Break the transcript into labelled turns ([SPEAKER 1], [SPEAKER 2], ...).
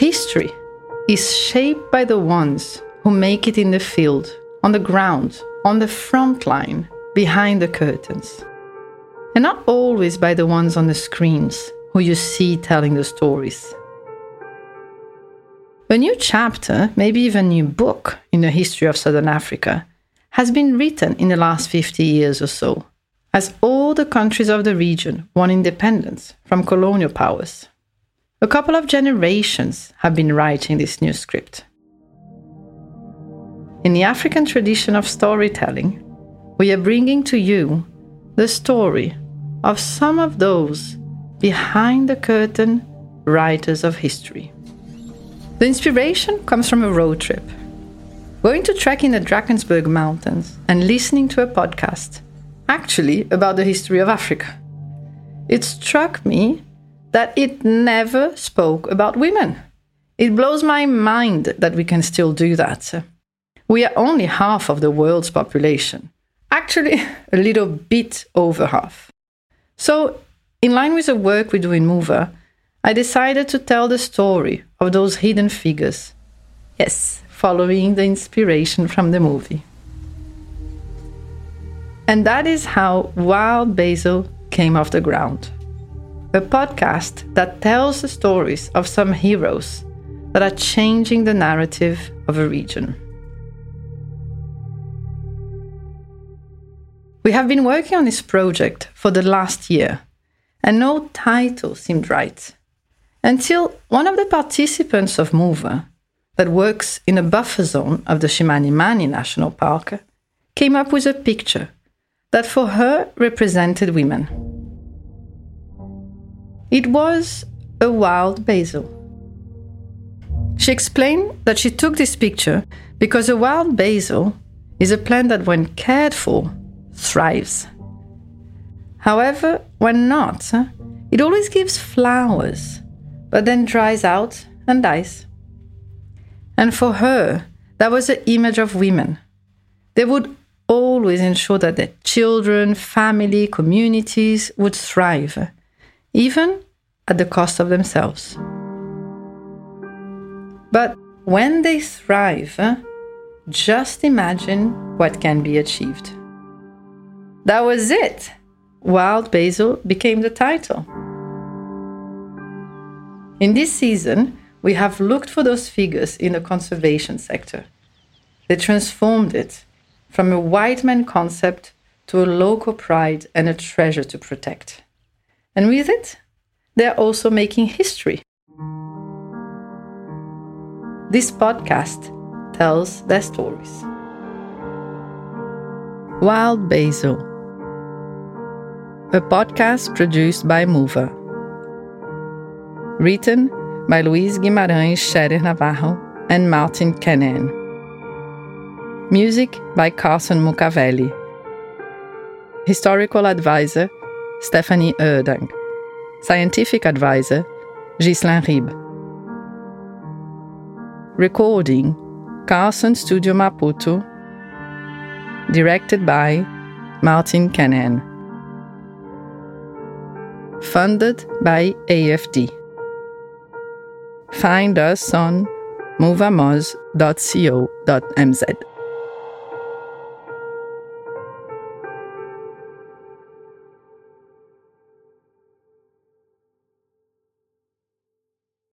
[SPEAKER 1] History is shaped by the ones who make it in the field, on the ground, on the front line, behind the curtains. And not always by the ones on the screens who you see telling the stories. A new chapter, maybe even a new book in the history of Southern Africa, has been written in the last 50 years or so, as all the countries of the region won independence from colonial powers. A couple of generations have been writing this new script. In the African tradition of storytelling, we are bringing to you the story of some of those behind the curtain writers of history. The inspiration comes from a road trip. Going to trek in the Drakensberg Mountains and listening to a podcast, actually about the history of Africa. It struck me that it never spoke about women. It blows my mind that we can still do that. We are only half of the world's population, actually, a little bit over half. So, in line with the work we do in Mover, I decided to tell the story of those hidden figures. Yes, following the inspiration from the movie. And that is how Wild Basil came off the ground a podcast that tells the stories of some heroes that are changing the narrative of a region. We have been working on this project for the last year, and no title seemed right until one of the participants of Mover, that works in a buffer zone of the Chimanimani National Park, came up with a picture that for her represented women. It was a wild basil. She explained that she took this picture because a wild basil is a plant that, when cared for, thrives. However, when not, it always gives flowers, but then dries out and dies. And for her, that was the image of women. They would always ensure that their children, family, communities would thrive even at the cost of themselves. But when they thrive, just imagine what can be achieved. That was it. Wild Basil became the title. In this season, we have looked for those figures in the conservation sector. They transformed it from a white man concept to a local pride and a treasure to protect. And with it, they're also making history. This podcast tells their stories. Wild Basil, a podcast produced by Mover. Written by Luis Guimarães Scherer Navarro and Martin Kennen. Music by Carson Mukavelli. Historical advisor Stephanie Urdang. Scientific advisor Ghislain Rib. Recording Carson Studio Maputo. Directed by Martin Kennen. Funded by AFD. Find us on movamos.co.mz.